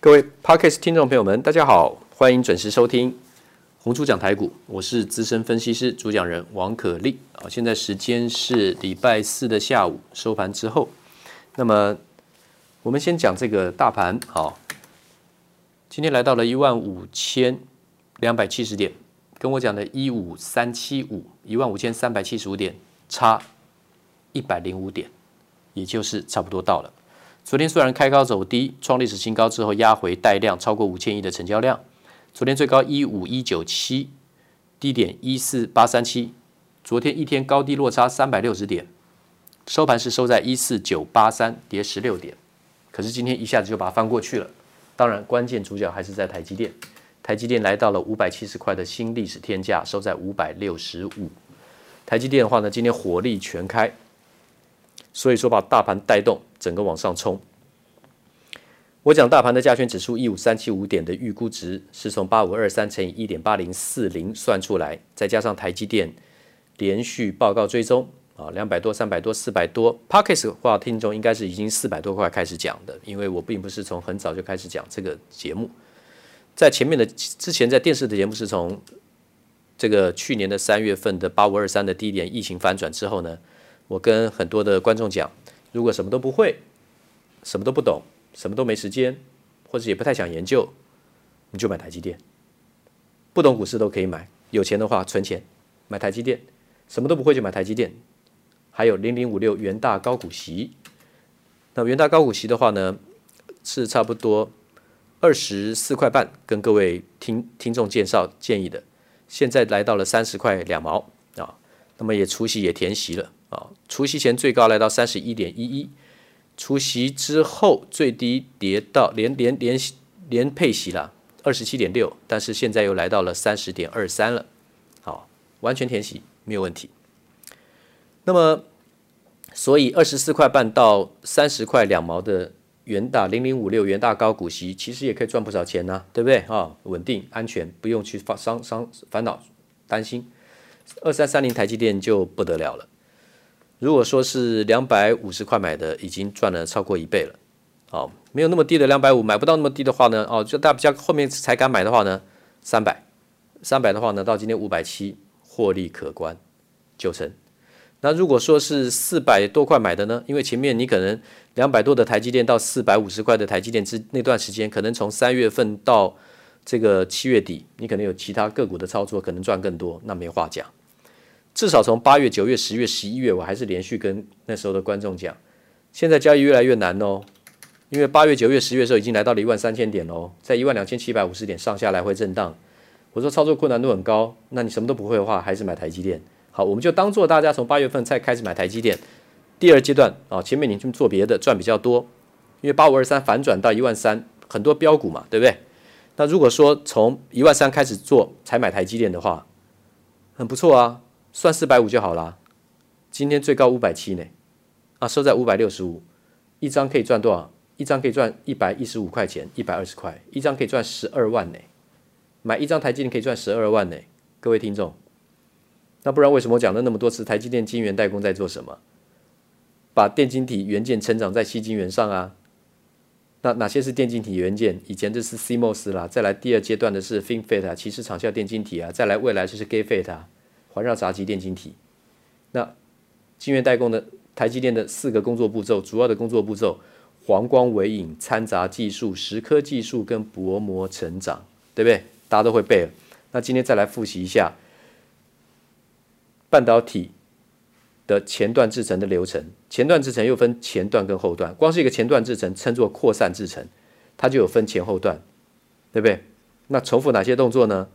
各位 Podcast 听众朋友们，大家好，欢迎准时收听红猪讲台股，我是资深分析师主讲人王可立啊。现在时间是礼拜四的下午收盘之后，那么我们先讲这个大盘，好，今天来到了一万五千两百七十点，跟我讲的一五三七五一万五千三百七十五点差一百零五点，也就是差不多到了。昨天虽然开高走低，创历史新高之后压回带量超过五千亿的成交量。昨天最高一五一九七，低点一四八三七。昨天一天高低落差三百六十点，收盘是收在一四九八三，跌十六点。可是今天一下子就把它翻过去了。当然，关键主角还是在台积电。台积电来到了五百七十块的新历史天价，收在五百六十五。台积电的话呢，今天火力全开。所以说，把大盘带动，整个往上冲。我讲大盘的加权指数一五三七五点的预估值是从八五二三乘以一点八零四零算出来，再加上台积电连续报告追踪啊，两百多、三百多、四百多。Podcast 的话，听众应该是已经四百多块开始讲的，因为我并不是从很早就开始讲这个节目，在前面的之前在电视的节目是从这个去年的三月份的八五二三的低点疫情反转之后呢。我跟很多的观众讲，如果什么都不会，什么都不懂，什么都没时间，或者也不太想研究，你就买台积电。不懂股市都可以买，有钱的话存钱买台积电。什么都不会就买台积电。还有零零五六元大高股息，那元大高股息的话呢，是差不多二十四块半，跟各位听听众介绍建议的，现在来到了三十块两毛啊，那么也除息也填息了。啊，除夕前最高来到三十一点一一，除夕之后最低跌到连连连连配息了二十七点六，但是现在又来到了三十点二三了，好，完全填息没有问题。那么，所以二十四块半到三十块两毛的元大零零五六元大高股息，其实也可以赚不少钱呢、对不对？啊，稳定安全，不用去发伤伤烦恼担心。二三三零台积电就不得了了。如果说是两百五十块买的，已经赚了超过一倍了。哦，没有那么低的两百五，买不到那么低的话呢，哦，就大家后面才敢买的话呢，三百，三百的话呢，到今天五百七，获利可观，九成。那如果说是四百多块买的呢？因为前面你可能两百多的台积电到四百五十块的台积电之那段时间，可能从三月份到这个七月底，你可能有其他个股的操作，可能赚更多，那没话讲。至少从八月、九月、十月、十一月，我还是连续跟那时候的观众讲，现在交易越来越难哦，因为八月、九月、十月的时候已经来到了一万三千点喽，在一万两千七百五十点上下来回震荡。我说操作困难度很高，那你什么都不会的话，还是买台积电。好，我们就当做大家从八月份才开始买台积电。第二阶段啊，前面你去做别的赚比较多，因为八五二三反转到一万三，很多标股嘛，对不对？那如果说从一万三开始做才买台积电的话，很不错啊。算四百五就好啦，今天最高五百七呢，啊，收在五百六十五，一张可以赚多少？一张可以赚一百一十五块钱，一百二十块，一张可以赚十二万呢。买一张台积电可以赚十二万呢，各位听众。那不然为什么我讲了那么多次台积电晶圆代工在做什么？把电晶体元件成长在矽晶圆上啊。那哪些是电晶体元件？以前这是 CMOS 啦，再来第二阶段的是 FinFET 啊，其实场效电晶体啊，再来未来就是 GateFET 啊。环绕闸极电晶体，那晶圆代工的台积电的四个工作步骤，主要的工作步骤：黄光微影、掺杂技术、蚀刻技术跟薄膜成长，对不对？大家都会背了。那今天再来复习一下半导体的前段制程的流程。前段制程又分前段跟后段，光是一个前段制程称作扩散制程，它就有分前后段，对不对？那重复哪些动作呢？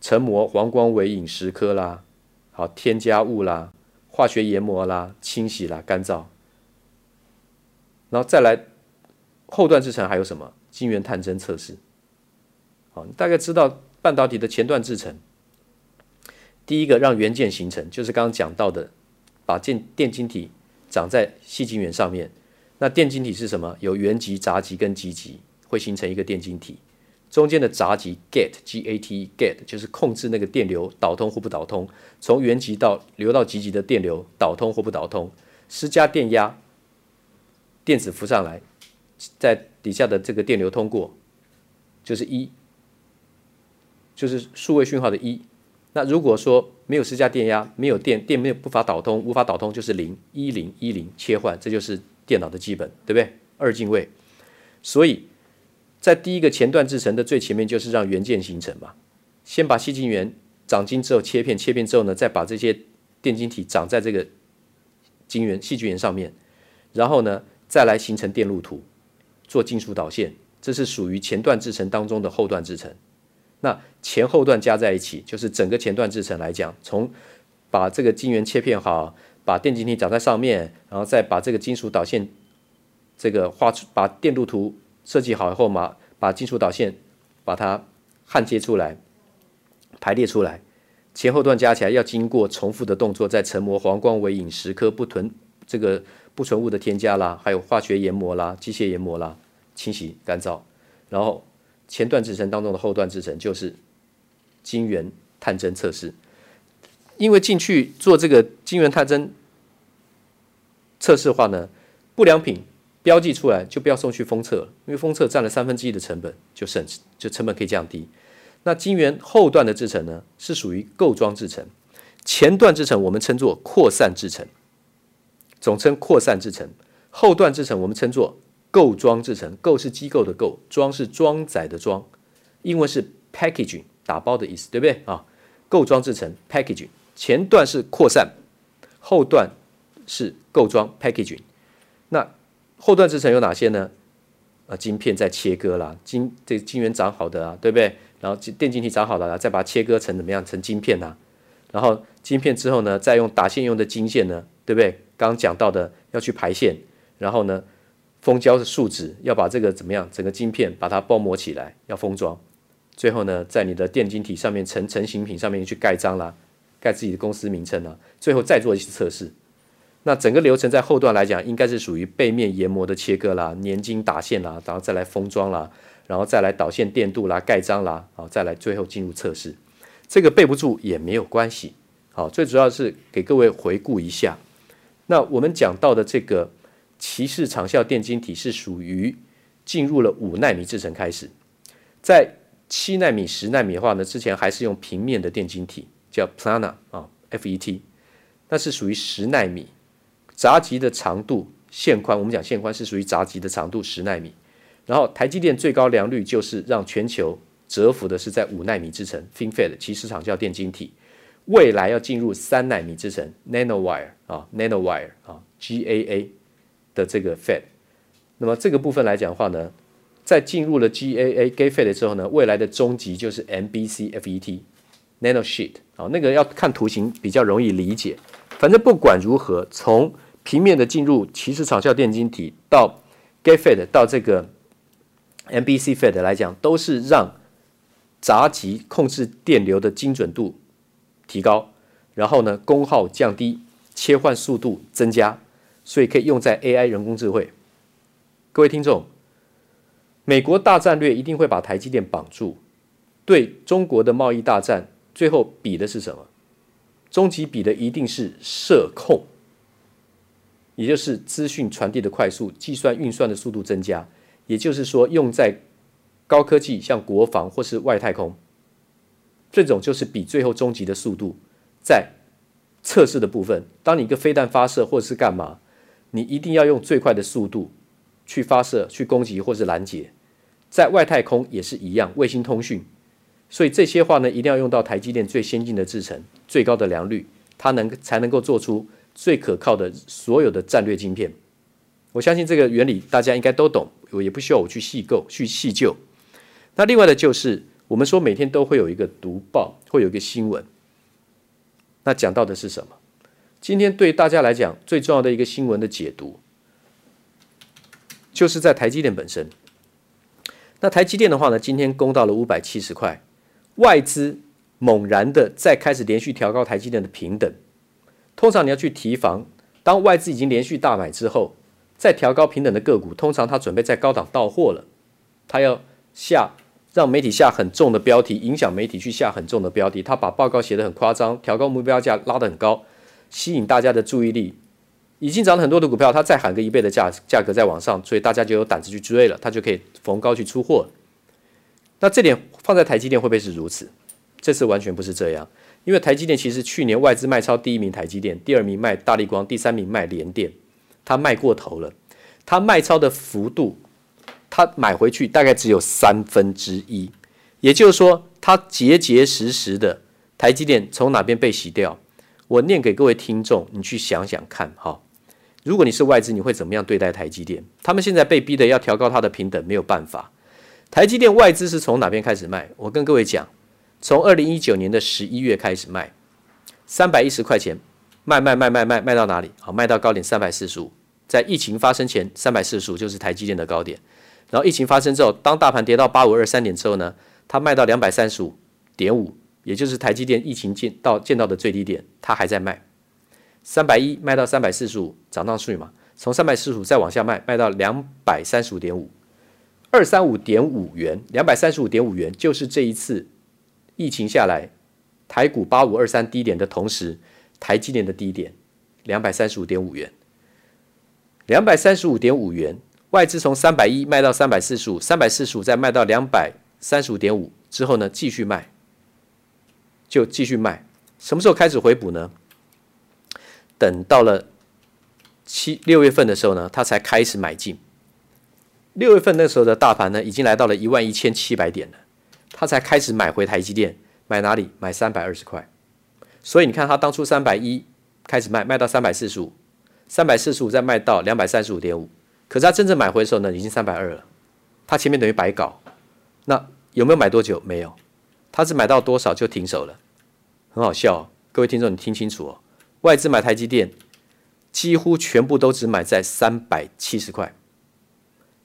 成膜、黄光、微影、蚀刻啦，好，添加物啦，化学研磨啦，清洗啦，干燥，然后再来后段制程还有什么？晶圆探针测试。好，你大概知道半导体的前段制程，第一个让元件形成，就是刚刚讲到的，把电电晶体长在细晶圆上面。那电晶体是什么？有原极、杂极跟极极，会形成一个电晶体。中间的闸极 gate g a t gate 就是控制那个电流导通或不导通，从原极到流到极极的电流导通或不导通，施加电压，电子浮上来，在底下的这个电流通过，就是一，就是数位讯号的一。那如果说没有施加电压，没有电，电没有无法导通，无法导通就是零，一零一零切换，这就是电脑的基本，对不对？二进位。所以在第一个前段制程的最前面，就是让元件形成嘛，先把细晶圆长晶之后切片，切片之后呢，再把这些电晶体长在这个晶圆细晶圆上面，然后呢，再来形成电路图，做金属导线，这是属于前段制程当中的后段制程。那前后段加在一起，就是整个前段制程来讲，从把这个晶圆切片好，把电晶体长在上面，然后再把这个金属导线这个画出，把电路图设计好以后嘛，把金属导线把它焊接出来，排列出来，前后段加起来要经过重复的动作，在成膜、黄光、微影、蚀刻、不存这个不纯物的添加啦，还有化学研磨啦、机械研磨啦、清洗干燥，然后。前段制程当中的后段制程就是晶圆探针测试，因为进去做这个晶圆探针测试的话呢，不良品标记出来就不要送去封测了，因为封测占了三分之一的成本，就省就成本可以降低。那晶圆后段的制程呢，是属于构装制程，前段制程我们称作扩散制程，总称扩散制程，后段制程我们称作。构装制程，构是机构的构，装是装载的装，英文是 packaging，打包的意思，对不对啊？构装制程 packaging，前段是扩散，后段是构装 packaging。那后段制程有哪些呢？啊，晶片在切割啦，晶这个晶圆长好的啊，对不对？然后电晶体长好的啊，再把它切割成怎么样？成晶片呐、啊。然后晶片之后呢，再用打线用的晶线呢，对不对？刚刚讲到的要去排线，然后呢？封胶的树脂要把这个怎么样？整个晶片把它包膜起来，要封装。最后呢，在你的电晶体上面成成型品上面去盖章啦，盖自己的公司名称啦。最后再做一次测试。那整个流程在后段来讲，应该是属于背面研磨的切割啦、粘金打线啦，然后再来封装啦，然后再来导线电镀啦、盖章啦，好，再来最后进入测试。这个背不住也没有关系。好，最主要是给各位回顾一下。那我们讲到的这个。鳍式长效电晶体是属于进入了五纳米制程开始，在七纳米、十纳米的话呢，之前还是用平面的电晶体，叫 planar 啊，FET，那是属于十纳米，闸极的长度线宽，我们讲线宽是属于闸极的长度十奈米，然后台积电最高良率就是让全球折服的是在五奈米制程 FinFET 其市场叫电晶体，未来要进入三奈米制程 Nanowire 啊，Nanowire 啊，GAA。的这个 FET，那么这个部分来讲的话呢，在进入了 GAA Gate FET 之后呢，未来的终极就是 MBC FET Nanosheet 啊，那个要看图形比较容易理解。反正不管如何，从平面的进入其实场效电晶体到 Gate FET 到这个 MBC Fed 来讲，都是让闸极控制电流的精准度提高，然后呢，功耗降低，切换速度增加。所以可以用在 AI 人工智慧。各位听众，美国大战略一定会把台积电绑住，对中国的贸易大战，最后比的是什么？终极比的一定是射控，也就是资讯传递的快速，计算运算的速度增加。也就是说，用在高科技，像国防或是外太空，这种就是比最后终极的速度，在测试的部分，当你一个飞弹发射或者是干嘛？你一定要用最快的速度去发射、去攻击或是拦截，在外太空也是一样，卫星通讯。所以这些话呢，一定要用到台积电最先进的制程、最高的良率，它能才能够做出最可靠的所有的战略晶片。我相信这个原理大家应该都懂，我也不需要我去细构、去细究。那另外的就是，我们说每天都会有一个读报，会有一个新闻，那讲到的是什么？今天对大家来讲最重要的一个新闻的解读，就是在台积电本身。那台积电的话呢，今天攻到了五百七十块，外资猛然的再开始连续调高台积电的平等。通常你要去提防，当外资已经连续大买之后，再调高平等的个股，通常他准备在高档到货了，他要下让媒体下很重的标题，影响媒体去下很重的标题，他把报告写得很夸张，调高目标价拉得很高。吸引大家的注意力，已经涨了很多的股票，它再喊个一倍的价价格再往上，所以大家就有胆子去追了，它就可以逢高去出货。那这点放在台积电会不会是如此？这次完全不是这样，因为台积电其实去年外资卖超第一名台积电，第二名卖大力光，第三名卖联电，它卖过头了，它卖超的幅度，它买回去大概只有三分之一，也就是说，它结结实实的台积电从哪边被洗掉？我念给各位听众，你去想想看哈。如果你是外资，你会怎么样对待台积电？他们现在被逼的要调高它的平等，没有办法。台积电外资是从哪边开始卖？我跟各位讲，从二零一九年的十一月开始卖，三百一十块钱，卖卖卖卖卖卖到哪里？好，卖到高点三百四十五。在疫情发生前，三百四十五就是台积电的高点。然后疫情发生之后，当大盘跌到八五二三点之后呢，它卖到两百三十五点五，也就是台积电疫情见到见到的最低点，它还在卖。三百一卖到三百四十五，涨上去嘛？从三百四十五再往下卖，卖到两百三十五点五。二三五点五元，两百三十五点五元，就是这一次疫情下来，台股八五二三低点的同时，台积电的低点两百三十五点五元，两百三十五点五元，外资从三百一卖到三百四十五，三百四十五再卖到两百三十五点五之后呢，继续卖，就继续卖，什么时候开始回补呢？等到了七六月份的时候呢，他才开始买进。六月份那时候的大盘呢，已经来到了一万一千七百点了，他才开始买回台积电，买哪里？买三百二十块。所以你看，他当初三百一开始卖，卖到三百四十五，三百四十五再卖到两百三十五点五。可是他真正买回的时候呢，已经三百二了。他前面等于白搞。那有没有买多久？没有，他是买到多少就停手了。很好笑，各位听众，你听清楚哦，外资买台积电，几乎全部都只买在三百七十块。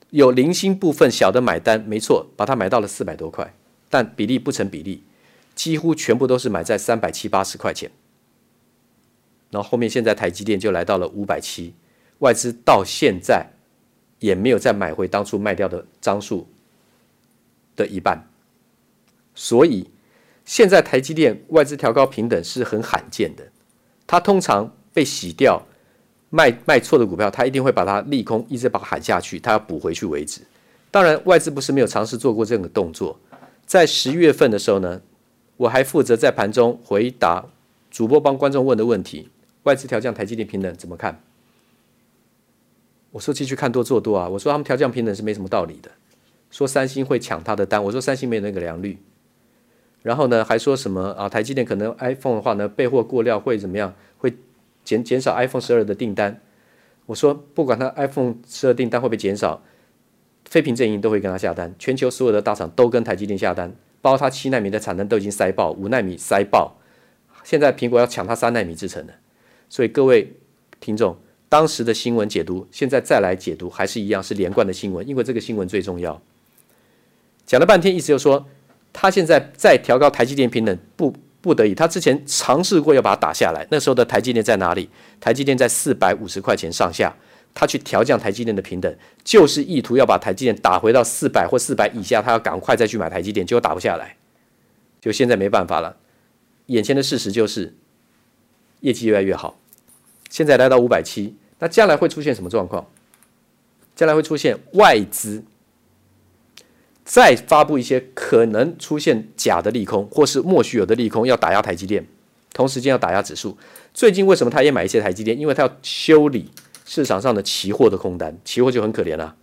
有零星部分小的买单，没错，把它买到了四百多块，但比例不成比例，几乎全部都是买在三百七八十块钱。然后后面现在台积电就来到了五百七，外资到现在也没有再买回当初卖掉的张数的一半，所以现在台积电外资调高平等是很罕见的，它通常被洗掉。卖卖错的股票，他一定会把它利空，一直把它喊下去，他要补回去为止。当然，外资不是没有尝试做过这个动作。在十一月份的时候呢，我还负责在盘中回答主播帮观众问的问题：外资调降台积电平等怎么看？我说继续看多做多啊。我说他们调降平等是没什么道理的。说三星会抢他的单，我说三星没有那个良率。然后呢，还说什么啊？台积电可能 iPhone 的话呢，备货过料会怎么样？会。减减少 iPhone 十二的订单，我说不管他 iPhone 十二订单会不会减少，非苹阵营都会跟他下单，全球所有的大厂都跟台积电下单，包括他七纳米的产能都已经塞爆，五纳米塞爆，现在苹果要抢他三纳米制程的，所以各位听众，当时的新闻解读，现在再来解读还是一样是连贯的新闻，因为这个新闻最重要。讲了半天，意思就是说，他现在再调高台积电平等不？不得已，他之前尝试过要把它打下来。那时候的台积电在哪里？台积电在四百五十块钱上下。他去调降台积电的平等，就是意图要把台积电打回到四百或四百以下。他要赶快再去买台积电，结果打不下来。就现在没办法了。眼前的事实就是业绩越来越好。现在来到五百七，那将来会出现什么状况？将来会出现外资。再发布一些可能出现假的利空，或是莫须有的利空，要打压台积电，同时间要打压指数。最近为什么他也买一些台积电？因为他要修理市场上的期货的空单，期货就很可怜了。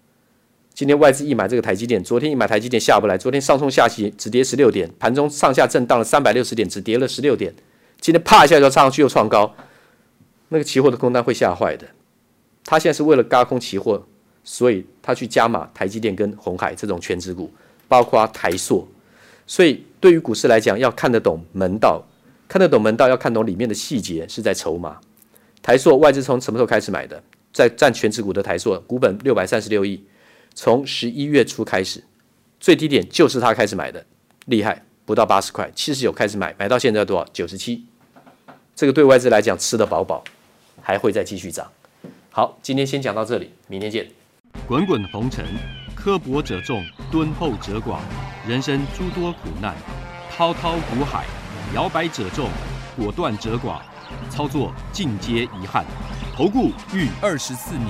今天外资一买这个台积电，昨天一买台积电下不来，昨天上冲下洗只跌十六点，盘中上下震荡了三百六十点，只跌了十六点。今天啪一下就上去又创高，那个期货的空单会吓坏的。他现在是为了轧空期货。所以他去加码台积电跟红海这种全值股，包括台塑。所以对于股市来讲，要看得懂门道，看得懂门道，要看懂里面的细节，是在筹码。台塑外资从什么时候开始买的？在占权值股的台塑，股本六百三十六亿，从十一月初开始，最低点就是他开始买的，厉害，不到八十块，七十九开始买，买到现在多少？九十七。这个对外资来讲吃得饱饱，还会再继续涨。好，今天先讲到这里，明天见。滚滚红尘，刻薄者众，敦厚者寡；人生诸多苦难，滔滔苦海，摇摆者众，果断者寡。操作尽皆遗憾。投顾逾二十四年，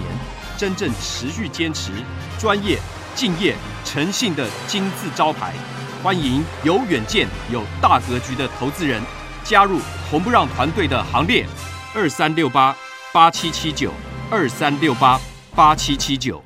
真正持续坚持、专业、敬业、诚信的金字招牌。欢迎有远见、有大格局的投资人加入红不让团队的行列。二三六八八七七九，二三六八八七七九。